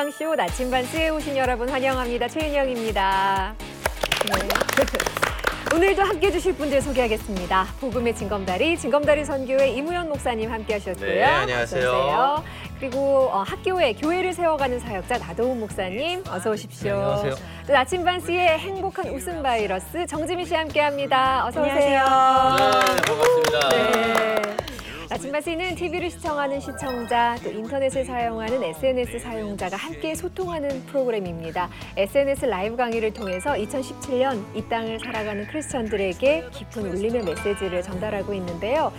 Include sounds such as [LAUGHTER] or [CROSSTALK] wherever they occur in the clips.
특강쇼 나침반스에 오신 여러분 환영합니다. 최윤영입니다. 네. [LAUGHS] 오늘도 함께해 주실 분들 소개하겠습니다. 복음의 진검다리, 진검다리 선교회 이무현 목사님 함께 하셨고요. 네, 안녕하세요. 그리고 어, 학교에 교회를 세워가는 사역자 나도훈 목사님 어서 오십시오. 네, 안녕하세요. 또 나침반스의 행복한 웃음 바이러스 정지민 씨 함께합니다. 어서 오세요. 네, 반갑습니다. 네. 나침반스는 TV를 시청하는 시청자, 또 인터넷을 사용하는 SNS 사용자가 함께 소통하는 프로그램입니다. SNS 라이브 강의를 통해서 2017년 이 땅을 살아가는 크리스천들에게 깊은 울림의 메시지를 전달하고 있는데요.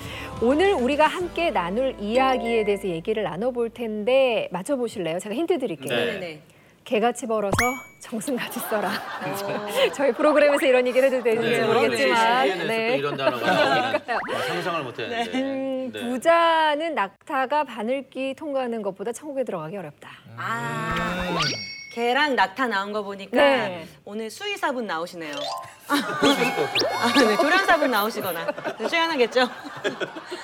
오늘 우리가 함께 나눌 이야기에 대해서 얘기를 나눠볼 텐데 맞춰보실래요? 제가 힌트 드릴게요. 네. 개같이 벌어서 정승같이 써라. [LAUGHS] 저희 프로그램에서 이런 얘기를 해도 되는지 네, 모르겠지만. CN에서 또 이런 단어가 뭐 상상을 못했는데. 음, 네. 부자는 낙타가 바늘기 통과하는 것보다 천국에 들어가기 어렵다. 아, 개랑 낙타 나온 거 보니까 네. 오늘 수의사분 나오시네요. 아, 네, 조련사분 나오시거나 시원하겠죠?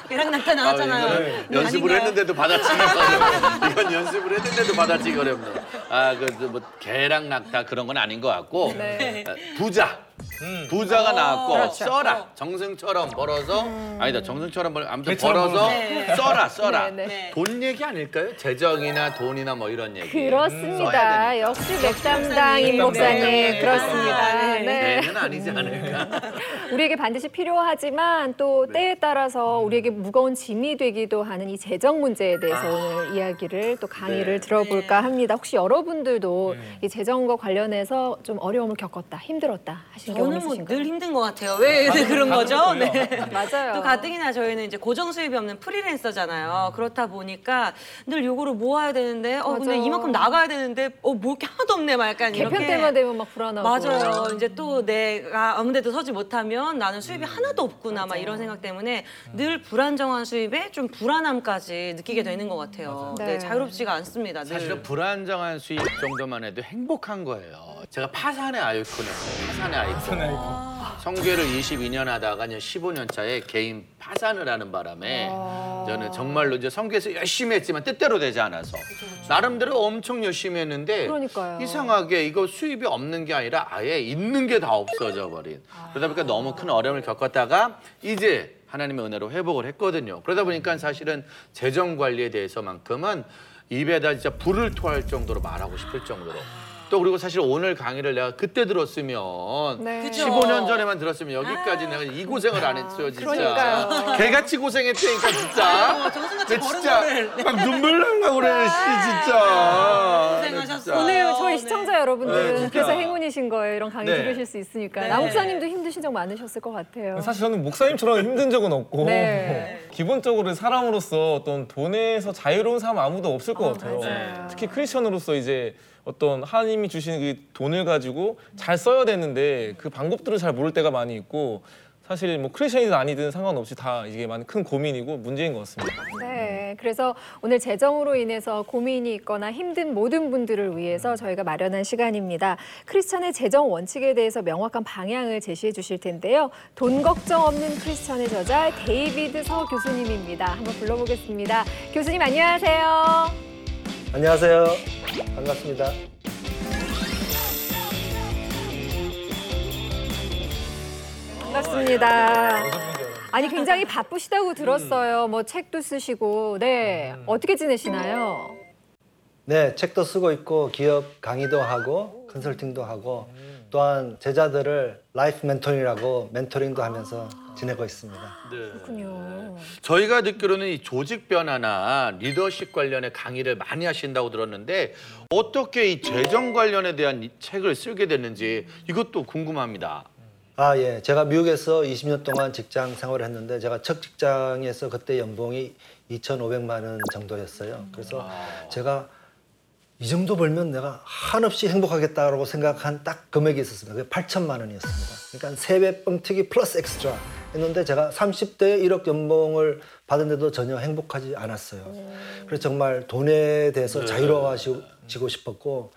개랑 낙타 나왔잖아요. 아, 이거는 연습을 아닌가요? 했는데도 받아치기 어렵네. 이건 연습을 했는데도 받아치기 어렵네. 아, 그 뭐 개랑 낙타 그런 건 아닌 것 같고 네. 아, 부자. 부자가 나왔고 써라 정승처럼 벌어서 아니다 정승처럼 벌 아무튼 배처럼 벌어서 네. 써라 써라 네, 네. 돈 얘기 아닐까요? 재정이나 돈이나 뭐 이런 얘기 써야 그렇습니다. 역시 맥담당 임 목사님 네. 그렇습니다. 아, 네. 네. 개는 아니지 않을까? [LAUGHS] 우리에게 반드시 필요하지만 또 때에 따라서 우리에게 무거운 짐이 되기도 하는 이 재정 문제에 대해서 오늘 이야기를 또 강의를 네. 들어볼까 합니다. 혹시 여러분들도 이 재정과 관련해서 좀 어려움을 겪었다, 힘들었다 경험 저는 뭐? 늘 힘든 것 같아요. 왜 그런 거죠? 네. 맞아요. 또 가뜩이나 저희는 이제 고정 수입이 없는 프리랜서잖아요. 그렇다 보니까 늘 요거를 모아야 되는데, 어 근데 맞아. 이만큼 나가야 되는데, 어뭐 게 하나도 없네, 막 약간 개편 이렇게. 때만 되면 막 불안하고. 맞아요. 이제 또 내가 아무데도 서지 못하면 나는 수입이 하나도 없구나 막 이런 생각 때문에 늘 불안정한 수입에 좀 불안함까지 느끼게 되는 것 같아요. 네. 네. 자유롭지가 않습니다. 늘. 사실은 불안정한 수입 정도만 해도 행복한 거예요. 제가 파산의 아이콘이었어요. 파산의 아이콘. 성교회를 22년 하다가 이제 15년 차에 개인 파산을 하는 바람에 저는 정말로 이제 성교에서 열심히 했지만 뜻대로 되지 않아서 나름대로 엄청 열심히 했는데 그러니까요. 이상하게 이거 수입이 없는 게 아니라 아예 있는 게 다 없어져 버린 그러다 보니까 너무 큰 어려움을 겪었다가 이제 하나님의 은혜로 회복을 했거든요. 그러다 보니까 사실은 재정 관리에 대해서만큼은 입에다 진짜 불을 토할 정도로 말하고 싶을 정도로 또 그리고 사실 오늘 강의를 내가 그때 들었으면 네. 그죠? 15년 전에만 들었으면 여기까지 내가 이 고생을 안 했어요 진짜 그러니까요. 개같이 고생했다니까 진짜 정승같이 버는 진짜 거를. 막 눈물 날라 그래 씨 진짜 고생하셨어요. 진짜. 오늘 저희 네. 시청자 여러분들은 네, 진짜. 그래서 행운이신 거예요. 이런 강의 네. 들으실 수 있으니까. 네. 나 목사님도 힘드신 적 많으셨을 것 같아요. 사실 저는 목사님처럼 힘든 적은 없고 네. [LAUGHS] 기본적으로 사람으로서 어떤 돈에서 자유로운 사람 아무도 없을 것 같아요. 맞아요. 특히 크리스천으로서 이제 어떤 하나님이 주시는 그 돈을 가지고 잘 써야 되는데 그 방법들을 잘 모를 때가 많이 있고 사실 뭐 크리스천이든 아니든 상관없이 다 이게 많은 큰 고민이고 문제인 것 같습니다. 네, 그래서 오늘 재정으로 인해서 고민이 있거나 힘든 모든 분들을 위해서 저희가 마련한 시간입니다. 크리스천의 재정 원칙에 대해서 명확한 방향을 제시해 주실 텐데요. 돈 걱정 없는 크리스천의 저자 데이비드 서 교수님입니다. 한번 불러보겠습니다. 교수님 안녕하세요. 안녕하세요. 반갑습니다. 반갑습니다. 아니 굉장히 바쁘시다고 들었어요. 뭐 책도 쓰시고, 네 어떻게 지내시나요? 네, 책도 쓰고 있고 기업 강의도 하고 컨설팅도 하고 또한 제자들을 life mentoring이라고 mentoring도 하면서 지내고 있습니다. 네. 그렇군요. 저희가 듣기로는 이 조직 변화나 리더십 관련의 강의를 많이 하신다고 들었는데 어떻게 이 재정 관련에 대한 이 책을 쓰게 됐는지 이것도 궁금합니다. 아, 예. 제가 미국에서 20년 동안 직장 생활을 했는데 제가 첫 직장에서 그때 연봉이 2,500만 원 정도였어요. 그래서 제가 이 정도 벌면 내가 한없이 행복하겠다라고 생각한 딱 금액이 있었습니다. 그게 8천만 원이었습니다. 그러니까 세배 뻥튀기 플러스 엑스트라 했는데 제가 30대에 1억 연봉을 받은데도 전혀 행복하지 않았어요. 그래서 정말 돈에 대해서 자유로워지고 싶었고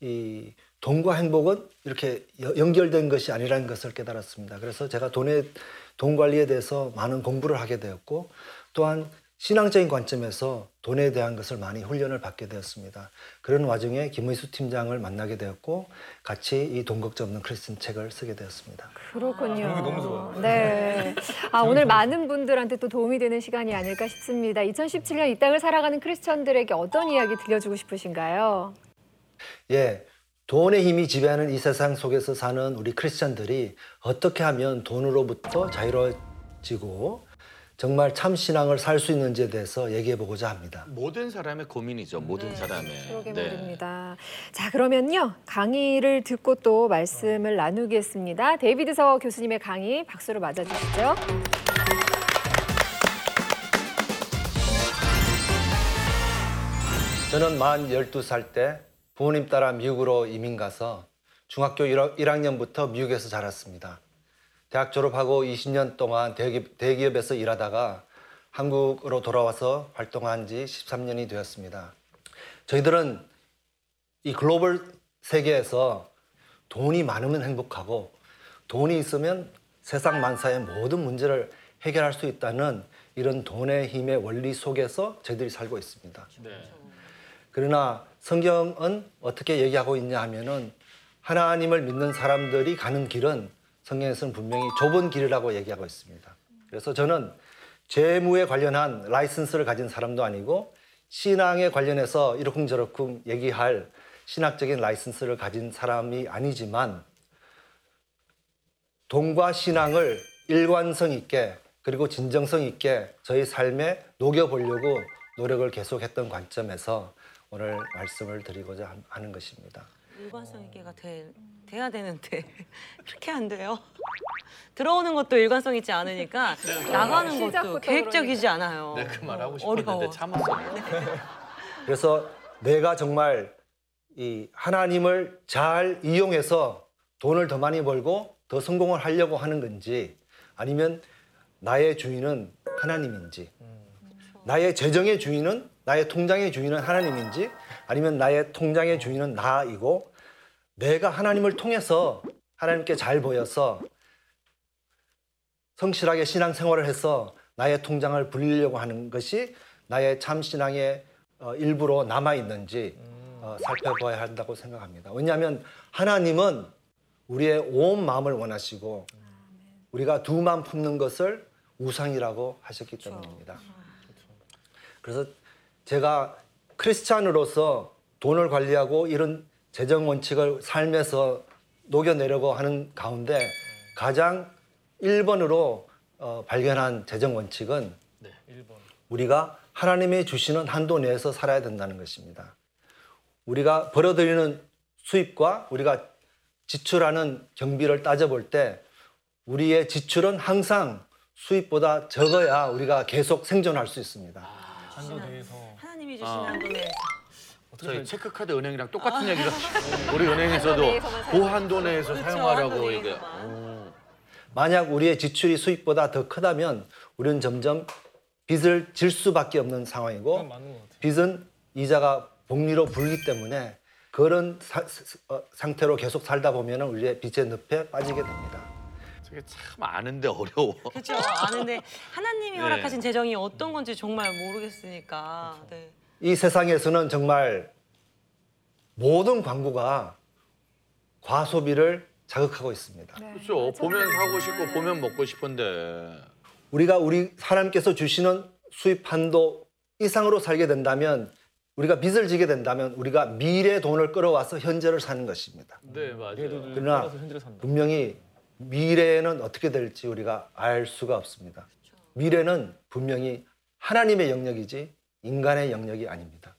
이 돈과 행복은 이렇게 여- 연결된 것이 아니라는 것을 깨달았습니다. 그래서 제가 돈의 돈 관리에 대해서 많은 공부를 하게 되었고 또한 신앙적인 관점에서 돈에 대한 것을 많이 훈련을 받게 되었습니다. 그런 와중에 김의수 팀장을 만나게 되었고 같이 이 돈 걱정 없는 크리스천 책을 쓰게 되었습니다. 그렇군요. 게 너무 좋아요. 네. 아, 오늘 많은 분들한테 또 도움이 되는 시간이 아닐까 싶습니다. 2017년 이 땅을 살아가는 크리스천들에게 어떤 이야기 들려주고 싶으신가요? 예, 돈의 힘이 지배하는 이 세상 속에서 사는 우리 크리스천들이 어떻게 하면 돈으로부터 자유로워지고 정말 참 신앙을 살 수 있는지에 대해서 얘기해 보고자 합니다. 모든 사람의 고민이죠. 모든 사람의. 네. 그러게 네. 말입니다. 자, 그러면요. 강의를 듣고 또 말씀을 나누겠습니다. 데이비드 서 교수님의 강의 박수로 맞아 주시죠. 저는 만 12살 때 부모님 따라 미국으로 이민 가서 중학교 1학년부터 미국에서 자랐습니다. 대학 졸업하고 20년 동안 대기업, 대기업 에서 일하다가 한국으로 돌아와서 활동한 지 13년이 되었습니다. 저희들은 이 글로벌 세계에서 돈이 많으면 행복하고 돈이 있으면 세상 만사의 모든 문제를 해결할 수 있다는 이런 돈의 힘의 원리 속에서 저희들이 살고 있습니다. 네. 그러나 성경은 어떻게 얘기하고 있냐 하면은 하나님을 믿는 사람들이 가는 길은 성경에서는 분명히 좁은 길이라고 얘기하고 있습니다. 그래서 저는 재무에 관련한 라이선스를 가진 사람도 아니고 신앙에 관련해서 이러쿵저러쿵 얘기할 신학적인 라이선스를 가진 사람이 아니지만 돈과 신앙을 일관성 있게 그리고 진정성 있게 저희 삶에 녹여보려고 노력을 계속했던 관점에서 오늘 말씀을 드리고자 함- 하는 것입니다. 일관성 있게가 돼, 돼야 되는데 [LAUGHS] 그렇게 안 돼요. 들어오는 것도 일관성 있지 않으니까 나가는 것도 시작부터 계획적이지 않아요. 네, 그 말 하고 싶었는데 어려워. 참았어요. [LAUGHS] 그래서 내가 정말 이 하나님을 잘 이용해서 돈을 더 많이 벌고 더 성공을 하려고 하는 건지 아니면 나의 주인은 하나님인지 나의 재정의 주인은 나의 통장의 주인은 하나님인지 아니면 나의 통장의 주인은 나이고 내가 하나님을 통해서 하나님께 잘 보여서 성실하게 신앙생활을 해서 나의 통장을 불리려고 하는 것이 나의 참 신앙의 어, 일부로 남아 있는지 어, 살펴봐야 한다고 생각합니다. 왜냐하면 하나님은 우리의 온 마음을 원하시고 우리가 두 마음 품는 것을 우상이라고 하셨기 때문입니다. 그래서 제가 크리스찬으로서 돈을 관리하고 이런 재정 원칙을 삶에서 녹여내려고 하는 가운데 가장 1번으로 어, 발견한 재정 원칙은 네. 우리가 하나님이 주시는 한도 내에서 살아야 된다는 것입니다. 우리가 벌어들이는 수입과 우리가 지출하는 경비를 따져볼 때 우리의 지출은 항상 수입보다 적어야 우리가 계속 생존할 수 있습니다. 한도 내에서 하나님이 주시는 아. 한돈에 저희 체크카드 은행이랑 똑같은 얘기를 우리 은행에서도 한도 내에서 그렇죠, 사용하라고 한도 이게. 내에서만. 오. 만약 우리의 지출이 수입보다 더 크다면 우리는 점점 빚을 질 수밖에 없는 상황이고 같아요. 빚은 이자가 복리로 불기 때문에 그런 사- 사- 어, 상태로 계속 살다 보면 우리의 빚의 늪에 빠지게 됩니다. 저게 참 아는데 어려워. 그렇죠. 아는데 하나님이 네. 허락하신 재정이 어떤 건지 정말 모르겠으니까. 네. 이 세상에서는 정말 모든 광고가 과소비를 자극하고 있습니다. 네, 그렇죠. 맞아요. 보면 사고 싶고 보면 먹고 싶은데. 우리가 우리 하나님께서 주시는 수입 한도 이상으로 살게 된다면 우리가 빚을 지게 된다면 우리가 미래 돈을 끌어와서 현재를 사는 것입니다. 네 맞아요. 그러나. 분명히 미래는 어떻게 될지 우리가 알 수가 없습니다. 미래는 분명히 하나님의 영역이지 인간의 영역이 아닙니다.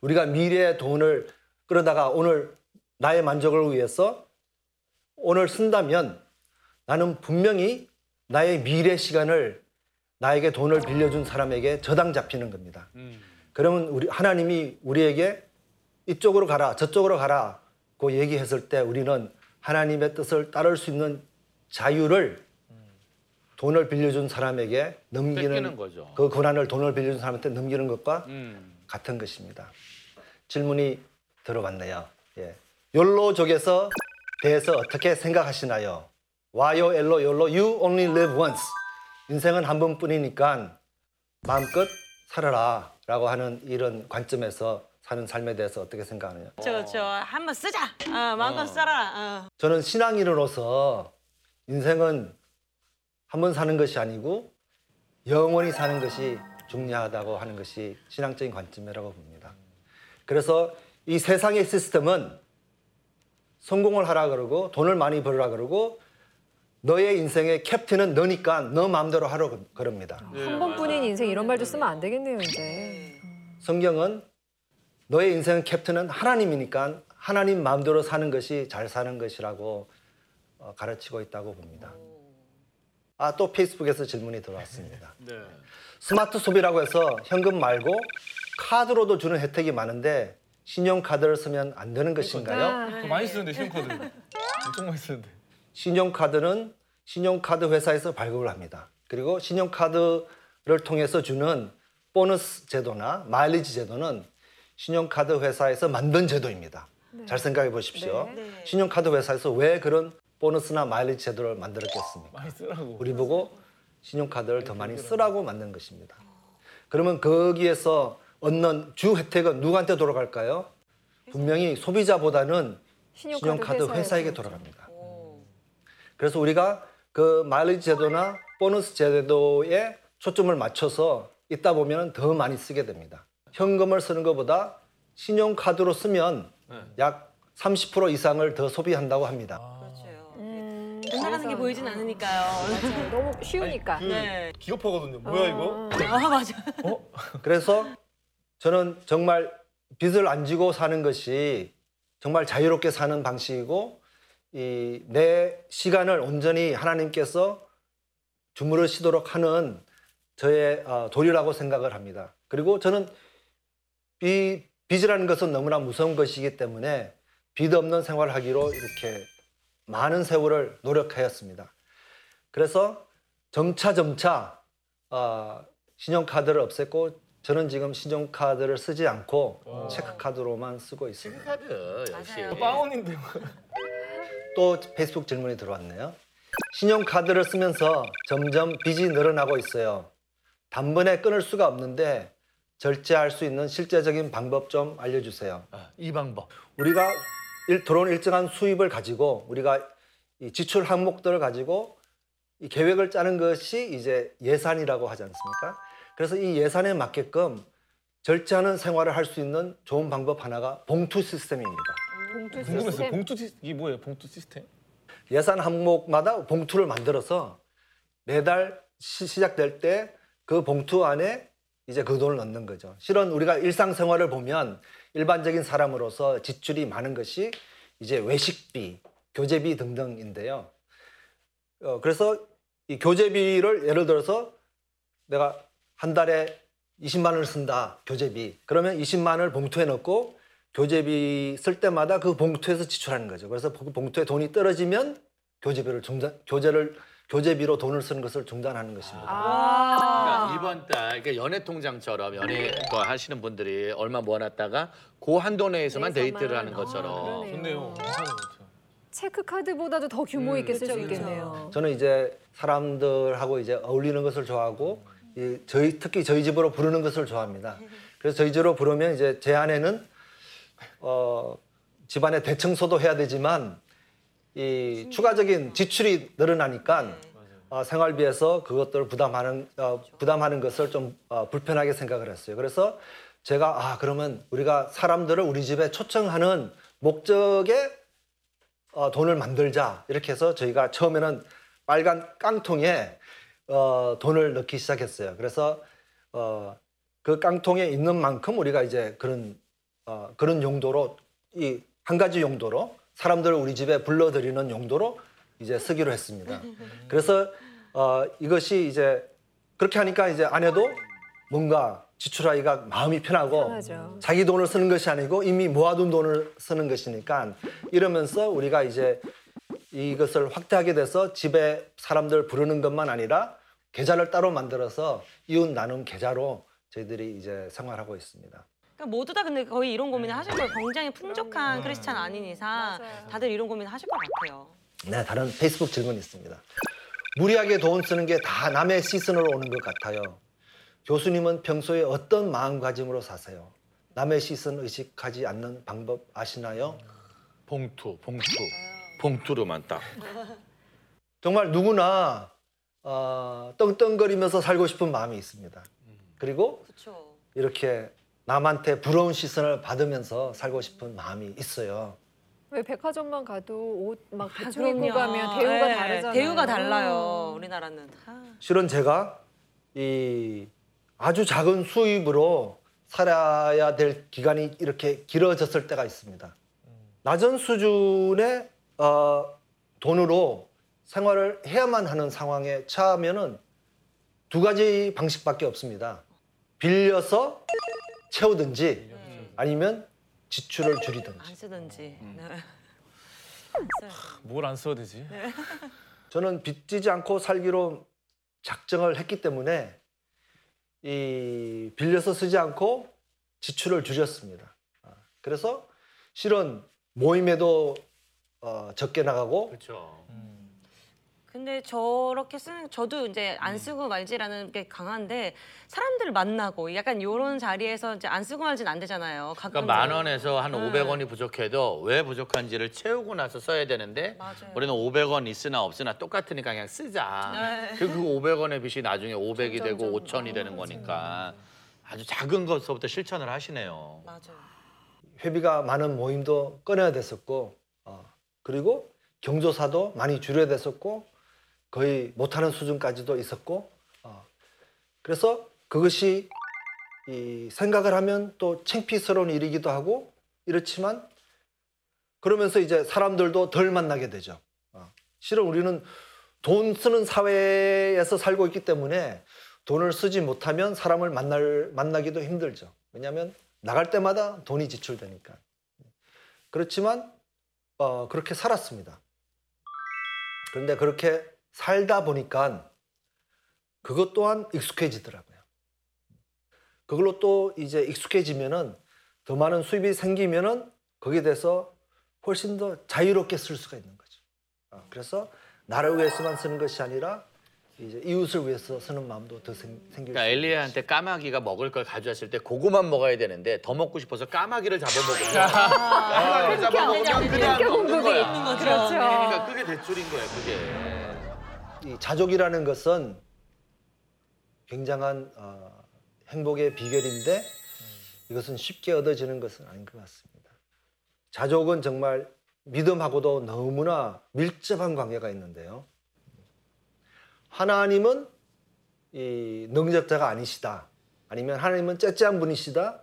우리가 미래의 돈을 끌어다가 오늘 나의 만족을 위해서 오늘 쓴다면 나는 분명히 나의 미래 시간을 나에게 돈을 빌려준 사람에게 저당 잡히는 겁니다. 음. 그러면 우리 하나님이 우리에게 이쪽으로 가라 저쪽으로 가라 고 얘기했을 때 우리는 하나님의 뜻을 따를 수 있는 자유를 돈을 빌려준 사람에게 넘기는. 그 권한을 돈을 빌려준 사람한테 넘기는 것과 음. 같은 것입니다. 질문이 들어왔네요. 예. 욜로족에서 대해서 어떻게 생각하시나요? 와요 엘로 욜로 you only live once. 인생은 한 번뿐이니까 마음껏 살아라 라고 하는 이런 관점에서 사는 삶에 대해서 어떻게 생각하느냐? 그렇죠. 한번 쓰자. 어, 마음껏 써라. 어. 저는 신앙인으로서 인생은 한 번 사는 것이 아니고 영원히 사는 것이 중요하다고 하는 것이 신앙적인 관점이라고 봅니다. 그래서 이 세상의 시스템은 성공을 하라 그러고 돈을 많이 벌으라 그러고 너의 인생의 캡틴은 너니까 너 마음대로 하라 그럽니다. 한 번뿐인 인생 이런 말도 쓰면 안 되겠네요, 이제. 성경은 너의 인생 캡틴은 하나님이니까 하나님 마음대로 사는 것이 잘 사는 것이라고 어, 가르치고 있다고 봅니다. 아, 또 페이스북에서 질문이 들어왔습니다. 네. 스마트 소비라고 해서 현금 말고 카드로도 주는 혜택이 많은데 신용카드를 쓰면 안 되는 것인가요? 아, 더 많이 쓰는데 신용카드 [LAUGHS] 엄청 많이 쓰는데. 신용카드는 신용카드 회사에서 발급을 합니다. 그리고 신용카드를 통해서 주는 보너스 제도나 마일리지 제도는 신용카드 회사에서 만든 제도입니다. 잘 생각해 보십시오. 네. 신용카드 회사에서 왜 그런 보너스나 마일리지 제도를 만들었겠습니까? 많이 쓰라고. 우리 보고 신용카드를 더 많이 쓰라고 만든 것입니다. 그러면 거기에서 얻는 주 혜택은 누구한테 돌아갈까요? 분명히 소비자보다는 신용카드 신용카드 회사에게. 돌아갑니다. 그래서 우리가 그 마일리지 제도나 보너스 제도에 초점을 맞춰서 있다 보면 더 많이 쓰게 됩니다. 현금을 쓰는 것보다 신용카드로 쓰면 약 30% 이상을 더 소비한다고 합니다. 돈 나가는 게 보이진 않으니까요. 맞아요. 너무 쉬우니까. 그 네. 기업화거든요. 뭐야 이거? 아 맞아. 그래서 저는 정말 빚을 안 지고 사는 것이 정말 자유롭게 사는 방식이고 이 내 시간을 온전히 하나님께서 주무르시도록 하는 저의 어, 도리라고 생각을 합니다. 그리고 저는 이 빚이라는 것은 너무나 무서운 것이기 때문에 빚 없는 생활을 하기로 이렇게 많은 세월을 노력하였습니다. 그래서 점차 점차 어, 신용카드를 없앴고 저는 지금 신용카드를 쓰지 않고 체크카드로만 쓰고 있습니다. 카드 역시. 빵원인데. 또 페이스북 질문이 들어왔네요. 신용카드를 쓰면서 점점 빚이 늘어나고 있어요. 단번에 끊을 수가 없는데 절제할 수 있는 실제적인 방법 좀 알려주세요. 아, 이 방법. 우리가 일, 들어온 일정한 수입을 가지고 우리가 이 지출 항목들을 가지고 이 계획을 짜는 것이 이제 예산이라고 하지 않습니까? 그래서 이 예산에 맞게끔 절제하는 생활을 할 수 있는 좋은 방법 하나가 봉투 시스템입니다. 봉투 궁금했어요. 시스템. 봉투 시 이게 뭐예요? 봉투 시스템? 예산 항목마다 봉투를 만들어서 매달 시, 시작될 때 그 봉투 안에 이제 그 돈을 넣는 거죠. 실은 우리가 일상생활을 보면 일반적인 사람으로서 지출이 많은 것이 이제 외식비, 교재비 등등인데요. 어, 그래서 이 교재비를 예를 들어서 내가 한 달에 20만 원을 쓴다 교재비 그러면 20만 원을 봉투에 넣고 교재비 쓸 때마다 그 봉투에서 지출하는 거죠. 그래서 그 봉투에 돈이 떨어지면 교재비를 중단 교재를 교재비로 돈을 쓰는 것을 중단하는 것입니다. 아. 그러니까 이번 달 그러니까 연애 통장처럼 연애 거 하시는 분들이 얼마 모아놨다가 그 한도 내에서만. 데이트를 하는 아, 것처럼. 그러네요. 좋네요. 체크카드보다도 더 규모 있게 쓸수 그렇죠, 그렇죠. 있겠네요. 저는 이제 사람들하고 이제 어울리는 것을 좋아하고 이 저희 특히 저희 집으로 부르는 것을 좋아합니다. 그래서 저희 집으로 부르면 이제 제 아내는 어 집안에 대청소도 해야 되지만 이 추가적인 지출이 늘어나니까 어, 생활비에서 그것들을 부담하는 어, 부담하는 것을 좀 어, 불편하게 생각을 했어요. 그래서 제가 아 그러면 우리가 사람들을 우리 집에 초청하는 목적에 어, 돈을 만들자 이렇게 해서 저희가 처음에는 빨간 깡통에 어, 돈을 넣기 시작했어요. 그래서 어, 그 깡통에 있는 만큼 우리가 이제 그런 어, 그런 용도로 이 한 가지 용도로 사람들을 우리 집에 불러들이는 용도로 이제 쓰기로 했습니다. 그래서 어, 이것이 이제 그렇게 하니까 이제 아내도 뭔가 지출하기가 마음이 편하고 편하죠. 자기 돈을 쓰는 것이 아니고 이미 모아둔 돈을 쓰는 것이니까 이러면서 우리가 이제 이것을 확대하게 돼서 집에 사람들 부르는 것만 아니라 계좌를 따로 만들어서 이웃 나눔 계좌로 저희들이 이제 생활하고 있습니다. 모두 다 근데 거의 이런 고민을 하실 거예요. 굉장히 풍족한 크리스찬 아닌 이상. 다들 이런 고민 하실 것 같아요. 네, 다른 페이스북 질문이 있습니다. 무리하게 돈 쓰는 게 다 남의 시선으로 오는 것 같아요. 교수님은 평소에 어떤 마음가짐으로 사세요? 남의 시선 의식하지 않는 방법 아시나요? 봉투, 봉투, 봉투로만 딱. [LAUGHS] 정말 누구나 어, 떵떵거리면서 살고 싶은 마음이 있습니다. 그리고 그렇죠. 이렇게 남한테 부러운 시선을 받으면서 살고 싶은 마음이 있어요. 왜 백화점만 가도 옷 막 대충 아, 그럼요. 입고 가면 대우가 네, 다르잖아요. 대우가 달라요. 우리나라는. 아. 실은 제가 이 아주 작은 수입으로 살아야 될 기간이 이렇게 길어졌을 때가 있습니다. 낮은 수준의 어, 돈으로 생활을 해야만 하는 상황에 처하면은 두 가지 방식밖에 없습니다. 빌려서 채우든지 아니면 지출을 줄이든지. 안 쓰든지. 네. 뭘 안 써야 되지? [LAUGHS] 저는 빚지지 않고 살기로 작정을 했기 때문에 이 빌려서 쓰지 않고 지출을 줄였습니다. 아, 그래서 실은 모임에도 어, 적게 나가고 그렇죠. 근데 저렇게 쓰는 저도 이제 안 쓰고 말지라는 게 강한데 사람들을 만나고 약간 요런 자리에서 이제 안 쓰고 말지는 안 되잖아요. 가끔 그러니까 만 원에서 한 네. 500원이 부족해도 왜 부족한지를 채우고 나서 써야 되는데 맞아요. 우리는 500원 있으나 없으나 똑같으니까 그냥 쓰자. 네. 그리고 그 500원의 빚이 나중에 500이 점점, 되고 점점. 5천이 되는 거니까 아주 작은 것부터 실천을 하시네요. 맞아요. 회비가 많은 모임도 꺼내야 됐었고 어, 그리고 경조사도 많이 줄여야 됐었고 거의 못하는 수준까지도 있었고 어, 그래서 그것이 이 생각을 하면 또 창피스러운 일이기도 하고 이렇지만 그러면서 이제 사람들도 덜 만나게 되죠. 어, 실은 우리는 돈 쓰는 사회에서 살고 있기 때문에 돈을 쓰지 못하면 사람을 만날 만나기도 힘들죠. 왜냐하면 나갈 때마다 돈이 지출되니까. 그렇지만 어, 그렇게 살았습니다. 그런데 그렇게 살다 보니까 그것 또한 익숙해지더라고요. 그걸로 또 이제 익숙해지면은 더 많은 수입이 생기면은 거기에 대해서 훨씬 더 자유롭게 쓸 수가 있는 거죠. 어, 그래서 나를 위해서만 쓰는 것이 아니라 이제 이웃을 위해서 쓰는 마음도 더 생, 생길 그러니까 엘리야한테 까마귀가 먹을 걸 가져왔을 때 그거만 먹어야 되는데 더 먹고 싶어서 까마귀를 잡아먹으면 아, 까마귀를 잡아먹으면 그냥 먹는. 거야. 그렇죠. 그러니까 그게 대출인 거야 그게. 이 자족이라는 것은 굉장한 어, 행복의 비결인데 이것은 쉽게 얻어지는 것은 아닌 것 같습니다. 자족은 정말 믿음하고도 너무나 밀접한 관계가 있는데요. 하나님은 이 능력자가 아니시다. 아니면 하나님은 째째한 분이시다.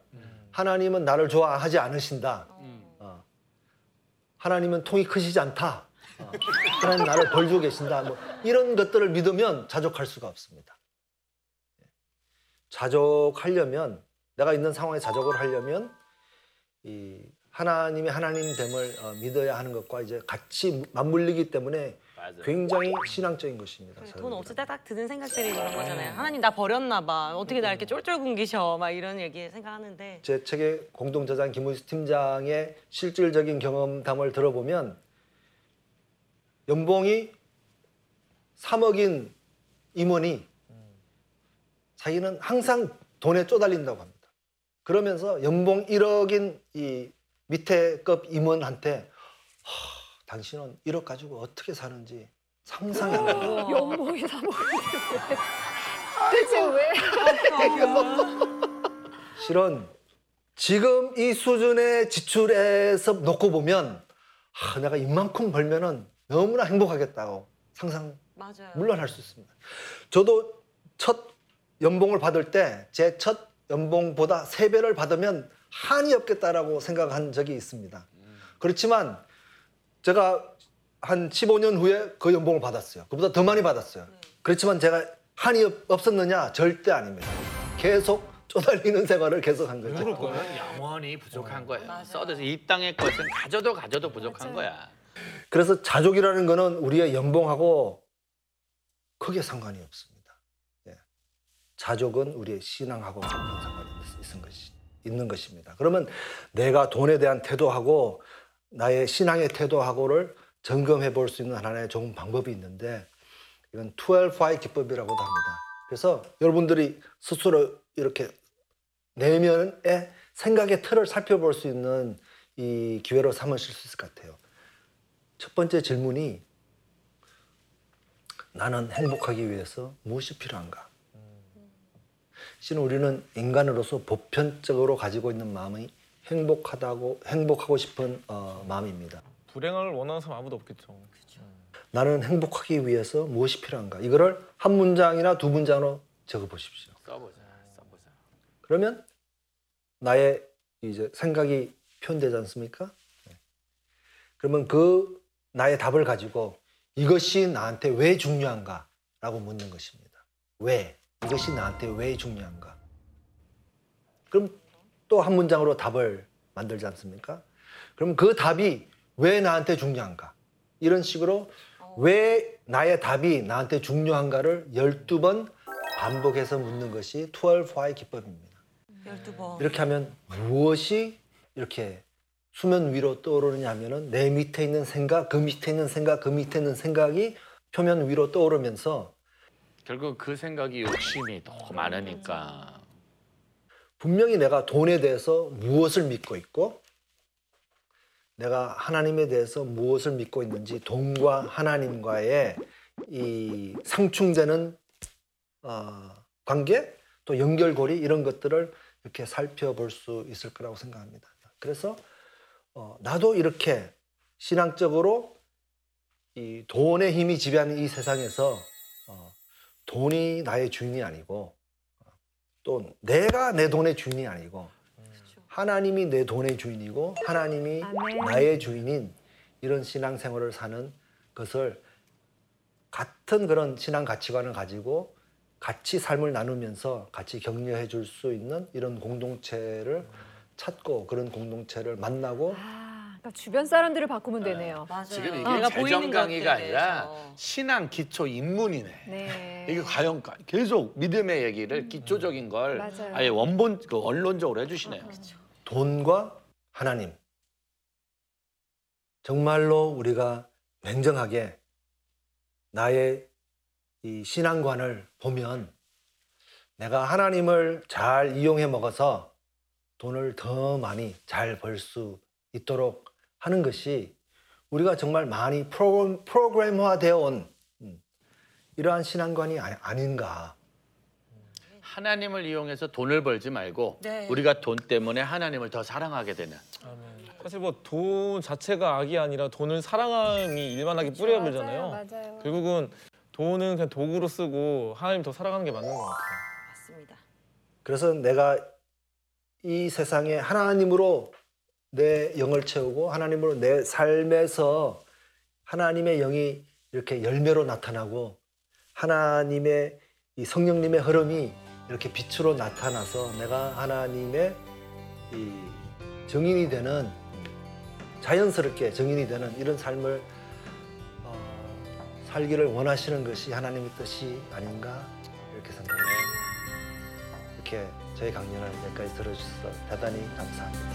하나님은 나를 좋아하지 않으신다. 어. 하나님은 통이 크시지 않다. 어. 하나님 나를 벌주고 계신다. 뭐 이런 것들을 믿으면 자족할 수가 없습니다. 자족하려면 내가 있는 상황에 자족을 하려면 이 하나님의 하나님 됨을 어, 믿어야 하는 것과 이제 같이 맞물리기 때문에 맞아. 굉장히 신앙적인 것입니다. 네, 돈 없을 때딱 드는 생각들이 그런 거잖아요. 하나님 나 버렸나 봐. 어떻게 나 이렇게 쫄쫄 굶기셔. 막 이런 얘기 생각하는데 제 책의 공동저자 김우수 팀장의 실질적인 경험담을 들어보면 연봉이 3억인 임원이 자기는 항상 돈에 쪼달린다고 합니다. 그러면서 연봉 1억인 이 밑에 급 임원한테 하, 당신은 1억 가지고 어떻게 사는지 상상이 안 된다. 연봉이 사먹는데 대체 왜? 실은 지금 이 수준의 지출에서 놓고 보면 아, 내가 이만큼 벌면은 너무나 행복하겠다고 상상 맞아요. 물론 할 수 있습니다. 저도 첫 연봉을 받을 때 제 첫 연봉보다 세 배를 받으면 한이 없겠다라고 생각한 적이 있습니다. 그렇지만 제가 한 15년 후에 그 연봉을 받았어요. 그보다 더 많이 받았어요. 그렇지만 제가 한이 없- 없었느냐? 절대 아닙니다. 계속 쪼달리는 생활을 계속한 거죠. 그거는 영원히 부족한 거야. 써도 이 땅의 것은 가져도 가져도 부족한 거야. 그래서 자족이라는 거는 우리의 연봉하고 크게 상관이 없습니다. 예. 자족은 우리의 신앙하고 상관이 있- 있는 것이. 있는 것입니다. 그러면 내가 돈에 대한 태도하고 나의 신앙의 태도하고를 점검해 볼 수 있는 하나의 좋은 방법이 있는데 이건 12화의 기법이라고도 합니다. 그래서 여러분들이 스스로 이렇게 내면의 생각의 틀을 살펴볼 수 있는 이 기회로 삼으실 수 있을 것 같아요. 첫 번째 질문이 나는 행복하기 위해서 무엇이 필요한가? 실은 우리는 인간으로서 보편적으로 가지고 있는 마음이 행복하다고 행복하고 싶은 어, 마음입니다. 불행을 원하는 사람 아무도 없겠죠. 나는 행복하기 위해서 무엇이 필요한가? 이거를 한 문장이나 두 문장으로 적어 보십시오. 써보자, 써보자. 그러면 나의 이제 생각이 표현되지 않습니까? 네. 그러면 그 나의 답을 가지고 이것이 나한테 왜 중요한가 라고 묻는 것입니다. 왜? 이것이 나한테 왜 중요한가? 그럼 또 한 문장으로 답을 만들지 않습니까? 그럼 그 답이 왜 나한테 중요한가? 이런 식으로 왜 나의 답이 나한테 중요한가를 12번 반복해서 묻는 것이 12화의 기법입니다. 12번. 이렇게 하면 무엇이 이렇게 수면 위로 떠오르느냐 하면은 내 밑에 있는 생각, 그 밑에 있는 생각, 그 밑에 있는 생각이 표면 위로 떠오르면서 결국 그 생각이 욕심이 더 많으니까. 분명히 내가 돈에 대해서 무엇을 믿고 있고 내가 하나님에 대해서 무엇을 믿고 있는지 돈과 하나님과의 이 상충되는 어, 관계 또 연결고리 이런 것들을 이렇게 살펴볼 수 있을 거라고 생각합니다. 그래서 어, 나도 이렇게 신앙적으로 이 돈의 힘이 지배하는 이 세상에서 어, 돈이 나의 주인이 아니고 또 내가 내 돈의 주인이 아니고 하나님이 내 돈의 주인이고 하나님이 아멘. 나의 주인인 이런 신앙생활을 사는 것을 같은 그런 신앙 가치관을 가지고 같이 삶을 나누면서 같이 격려해 줄 수 있는 이런 공동체를 찾고 그런 공동체를 만나고 아, 그러니까 주변 사람들을 바꾸면 되네요. 맞아요. 지금 내가 이게 보이는 재정 강의가 것들에 아니라 대해서. 신앙 기초 입문이네. 네. 이게 과연 계속 믿음의 얘기를 기초적인 걸 맞아요. 아예 원본 그 원론적으로 해주시네요. 돈과 하나님. 정말로 우리가 냉정하게 나의 이 신앙관을 보면 내가 하나님을 잘 이용해 먹어서 돈을 더 많이 잘 벌 수 있도록 하는 것이 우리가 정말 많이 프로그램, 프로그램화되어 온 음, 이러한 신앙관이 아니- 아닌가. 하나님을 이용해서 돈을 벌지 말고 네. 우리가 돈 때문에 하나님을 더 사랑하게 되는. 사실 뭐 돈 자체가 악이 아니라 돈을 사랑함이 일반하게 뿌려버리잖아요. 맞아요, 맞아요. 결국은 돈은 그냥 도구로 쓰고 하나님 더 사랑하는 게 맞는 것 같아요. 맞습니다. 그래서 내가 이 세상에 하나님으로 내 영을 채우고 하나님으로 내 삶에서 하나님의 영이 이렇게 열매로 나타나고 하나님의 이 성령님의 흐름이 이렇게 빛으로 나타나서 내가 하나님의 이 정인이 되는 자연스럽게 정인이 되는 이런 삶을 어, 살기를 원하시는 것이 하나님의 뜻이 아닌가 이렇게 생각합니다. 이렇게 저희 강연을 여기까지 들어주셔서 대단히 감사합니다.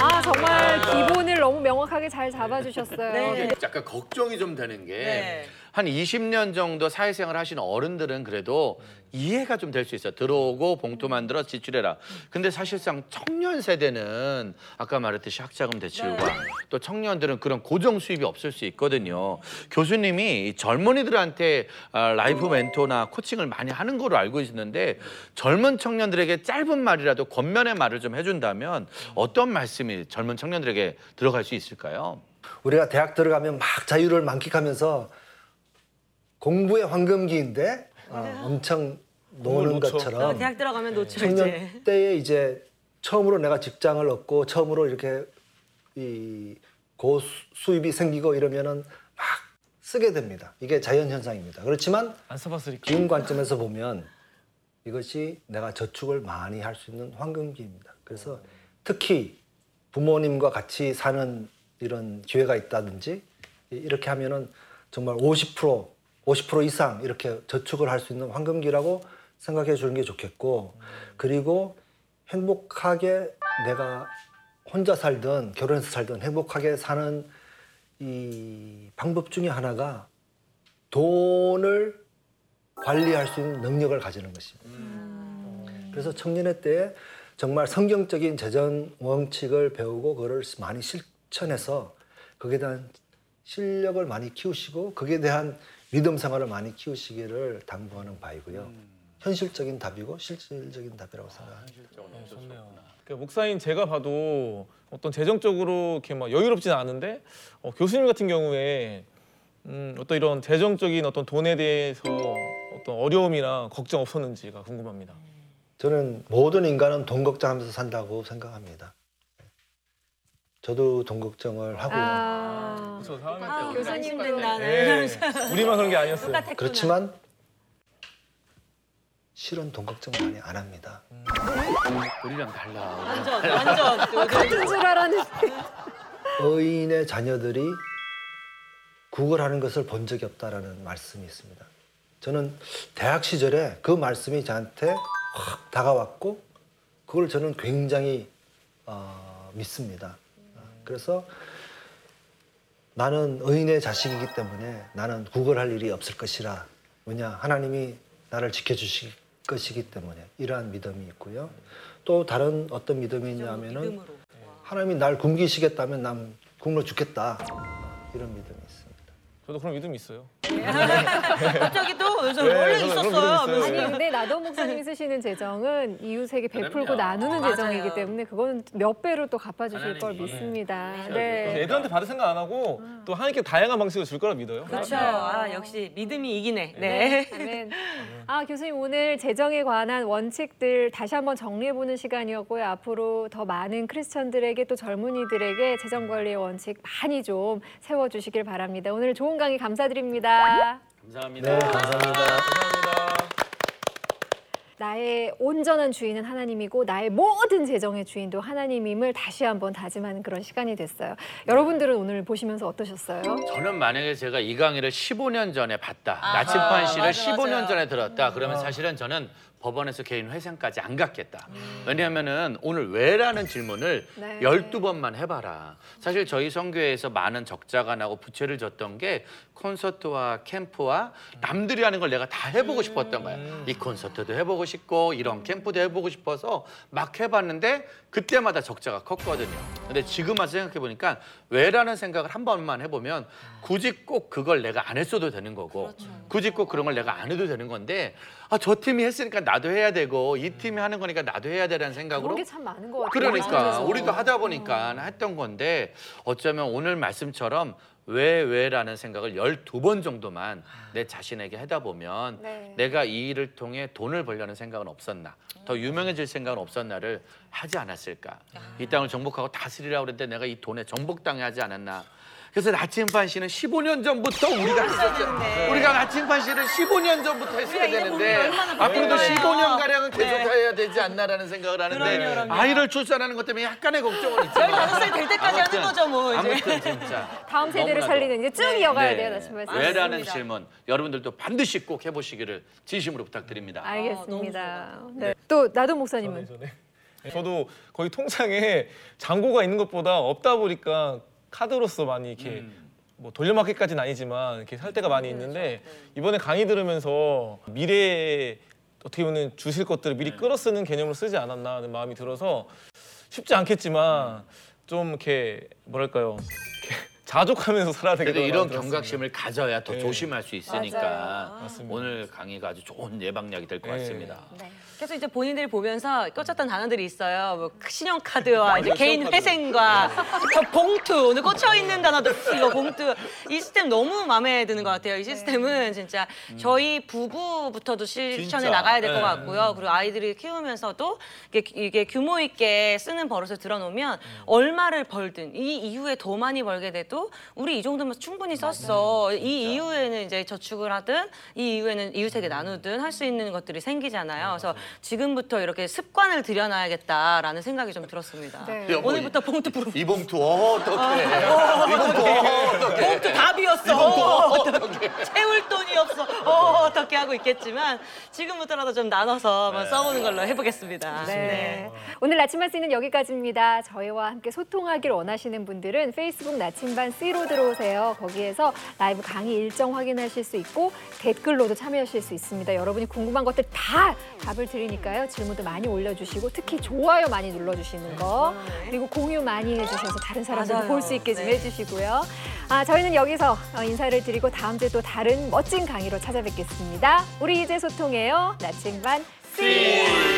아, 정말 기본을 너무 명확하게 잘 잡아주셨어요. 네. 약간 걱정이 좀 되는 게 네. 한 20년 정도 사회생활 하시는 어른들은 그래도 이해가 좀 될 수 있어요. 들어오고 봉투 만들어 지출해라. 근데 사실상 청년 세대는 아까 말했듯이 학자금 대출과 네. 또 청년들은 그런 고정 수입이 없을 수 있거든요. 교수님이 젊은이들한테 아, 라이프 멘토나 코칭을 많이 하는 걸로 알고 있는데 젊은 청년들에게 짧은 말이라도 권면의 말을 좀 해준다면 어떤 말씀이 젊은 청년들에게 들어갈 수 있을까요? 우리가 대학 들어가면 막 자유를 만끽하면서 공부의 황금기인데 어, 엄청 노는. 것처럼 대학 들어가면 놓쳐 이제. 청년 때에 이제 처음으로 내가 직장을 얻고 처음으로 이렇게 이 고수입이 생기고 이러면은 막 쓰게 됩니다. 이게 자연 현상입니다. 그렇지만. 지금 관점에서 보면 이것이 내가 저축을 많이 할 수 있는 황금기입니다. 그래서 특히 부모님과 같이 사는 이런 기회가 있다든지 이렇게 하면은 정말 50% 50% 이상 이렇게 저축을 할 수 있는 황금기라고 생각해 주는 게 좋겠고 그리고 행복하게 내가 혼자 살든 결혼해서 살든 행복하게 사는 이 방법 중에 하나가 돈을 관리할 수 있는 능력을 가지는 것입니다. 그래서 청년의 때에 정말 성경적인 재정 원칙을 배우고 그거를 많이 실천해서 거기에 대한 실력을 많이 키우시고 거기에 대한 믿음 생활을 많이 키우시기를 당부하는 바이고요. 현실적인 답이고 실질적인 답이라고 생각합니다. 좋네요. 그 목사인 제가 봐도 어떤 재정적으로 이렇게 막 여유롭지는 않은데 어, 교수님 같은 경우에 음, 어떤 이런 재정적인 어떤 돈에 대해서 어떤 어려움이나 걱정 없었는지가 궁금합니다. 저는 모든 인간은 돈 걱정하면서 산다고 생각합니다. 저도 돈 걱정을 하고요. 아, 그래서 아, 때 교수님 된다는. 네, 우리만 그런 게 아니었어요. 똑같았구나. 그렇지만 실은 돈 걱정 많이 안 합니다. 우리랑 달라. 완전 완전 같은 줄 알았는데. 의인의 자녀들이 구걸하는 것을 본 적이 없다라는 말씀이 있습니다. 저는 대학 시절에 그 말씀이 저한테 확 다가왔고 그걸 저는 굉장히 어, 믿습니다. 어, 그래서 나는 의인의 자식이기 때문에 나는 구걸할 일이 없을 것이라 왜냐 하나님이 나를 지켜주실 것이기 때문에 이러한 믿음이 있고요. 또 다른 어떤 믿음이 있냐면은. 하나님이 날 굶기시겠다면 난 굶어 죽겠다 이런 믿음이. 저도 그런 믿음이 있어요. 갑자기 또 요즘 네, 원래 그런 있었어요. 믿음 있어요. 아니 근데 나도 목사님이 쓰시는 재정은 이웃에게 베풀고. 나누는 맞아요. 재정이기 때문에 그건 몇 배로 또 갚아주실 걸. 믿습니다. 그래서 네. 애들한테 받을 생각 안 하고 또 하나님께 다양한 방식으로 줄 거라 믿어요. 그렇죠. 아 역시 믿음이 이기네. 네. [LAUGHS] 아멘. 아 교수님 오늘 재정에 관한 원칙들 다시 한번 정리해 보는 시간이었고요. 앞으로 더 많은 크리스천들에게 또 젊은이들에게 재정 관리의 원칙 많이 좀 세워 주시길 바랍니다. 오늘 좋은 강의 감사드립니다. 감사합니다. 네, 감사합니다. 감사합니다. 나의 온전한 주인은 하나님이고 나의 모든 재정의 주인도 하나님임을 다시 한번 다짐하는 그런 시간이 됐어요. 여러분들은 오늘 보시면서 어떠셨어요? 저는 만약에 제가 이 강의를 15년 전에 봤다. 아하, 나침반 씨를 맞아, 15년 맞아요. 전에 들었다. 그러면 사실은 저는 법원에서 개인 회생까지 안 갔겠다. 왜냐하면은 오늘 왜라는 질문을 네. 열두 번만 해봐라. 사실 저희 성교회에서 많은 적자가 나고 부채를 졌던 게 콘서트와 캠프와 남들이 하는 걸 내가 다 해보고 싶었던 거야. 이 콘서트도 해보고 싶고 이런 캠프도 해보고 싶어서 막 해봤는데 그때마다 적자가 컸거든요. 근데 지금 와서 생각해 보니까 왜라는 생각을 한 번만 해보면 굳이 꼭 그걸 내가 안 했어도 되는 거고 굳이 꼭 그런 걸 내가 안 해도 되는 건데 아 저 팀이 했으니까 나도 해야 되고 이 팀이 하는 거니까 나도 해야 되라는 생각으로 그런 게 참 많은 것 같아요. 그러니까. 우리도 하다 보니까 했던 건데 어쩌면 오늘 말씀처럼 왜 왜라는 생각을 12번 정도만 내 자신에게 하다 보면 네. 내가 이 일을 통해 돈을 벌려는 생각은 없었나 더 유명해질 생각은 없었나를 하지 않았을까 이 땅을 정복하고 다스리라고 그랬는데 내가 이 돈에 정복당하지 않았나 그래서 나침반 씨는 15년 전부터 우리가 했었죠. 우리가 나침반 씨를 15년 전부터 했어야 되는데 앞으로도 바쁜 거예요. 15년 가량은 계속 네. 해야 되지 않나라는 생각을 하는데 그럼요, 그럼요. 아이를 출산하는 것 때문에 약간의 걱정은 있지만 15살 될 때까지 하는 거죠, 뭐, 이제. 아무튼 진짜 [LAUGHS] 다음 세대를 너무나도 살리는 이제 쭉 네. 이어가야 네. 돼요, 나침반 씨. 왜라는 맞습니다. 질문 여러분들도 반드시 꼭 해보시기를 진심으로 부탁드립니다. 알겠습니다. 네. 또 나도 목사님은 전에. 저도 거의 통장에 잔고가 있는 것보다 없다 보니까 카드로서 많이 이렇게 뭐 돌려막기까지는 아니지만 이렇게 살 때가 많이 있는데 이번에 강의 들으면서 미래에 어떻게 보면 주실 것들을 미리 끌어쓰는 개념으로 쓰지 않았나 하는 마음이 들어서 쉽지 않겠지만 좀 이렇게 뭐랄까요 자족하면서 살아야 되겠다 이런 경각심을 가져야 더 네. 조심할 수 있으니까 맞아요. 오늘 강의가 아주 좋은 예방약이 될것 네. 같습니다. 그래서 이제 본인들이 보면서 꽂혔던 단어들이 있어요. 뭐 신용카드와 이제 개인. 회생과 저 봉투 오늘 꽂혀 있는 단어도 이거 봉투 이 시스템 너무 마음에 드는 것 같아요. 이 시스템은 진짜 저희 부부부터도 실천해 진짜. 나가야 될 것 네. 같고요. 그리고 아이들이 키우면서도 이게, 이게 규모 있게 쓰는 버릇을 들어놓으면 얼마를 벌든 이 이후에 더 많이 벌게 돼도 우리 이 정도면 충분히 썼어. 이 이후에는 이제 저축을 하든 이 이후에는 이웃에게 나누든 할 수 있는 것들이 생기잖아요. 그래서 지금부터 이렇게 습관을 들여놔야겠다라는 생각이 좀 들었습니다. 네. 여보, 오늘부터 봉투 부르 이 봉투 어, 어떡해. 이 봉투 어, 어떡해. 봉투 다 비었어. 이 봉투 어, 어떡해. 채울 돈이 없어. 얘기하고 있겠지만 지금부터라도 좀 나눠서 한번 써보는 걸로 해보겠습니다. 네. 오늘 나침반 C는 여기까지입니다. 저희와 함께 소통하길 원하시는 분들은 페이스북 나침반 C로 들어오세요. 거기에서 라이브 강의 일정 확인하실 수 있고 댓글로도 참여하실 수 있습니다. 여러분이 궁금한 것들 다 답을 드리니까요. 질문도 많이 올려주시고 특히 좋아요 많이 눌러주시는 거 그리고 공유 많이 해주셔서 다른 사람들도. 볼 수 있게 좀 네. 해주시고요. 아, 저희는 여기서 어, 인사를 드리고 다음 주에 또 다른 멋진 강의로 찾아뵙겠습니다. 우리 이제 소통해요. 나침반 C.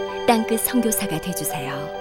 땅끝 선교사가 되주세요.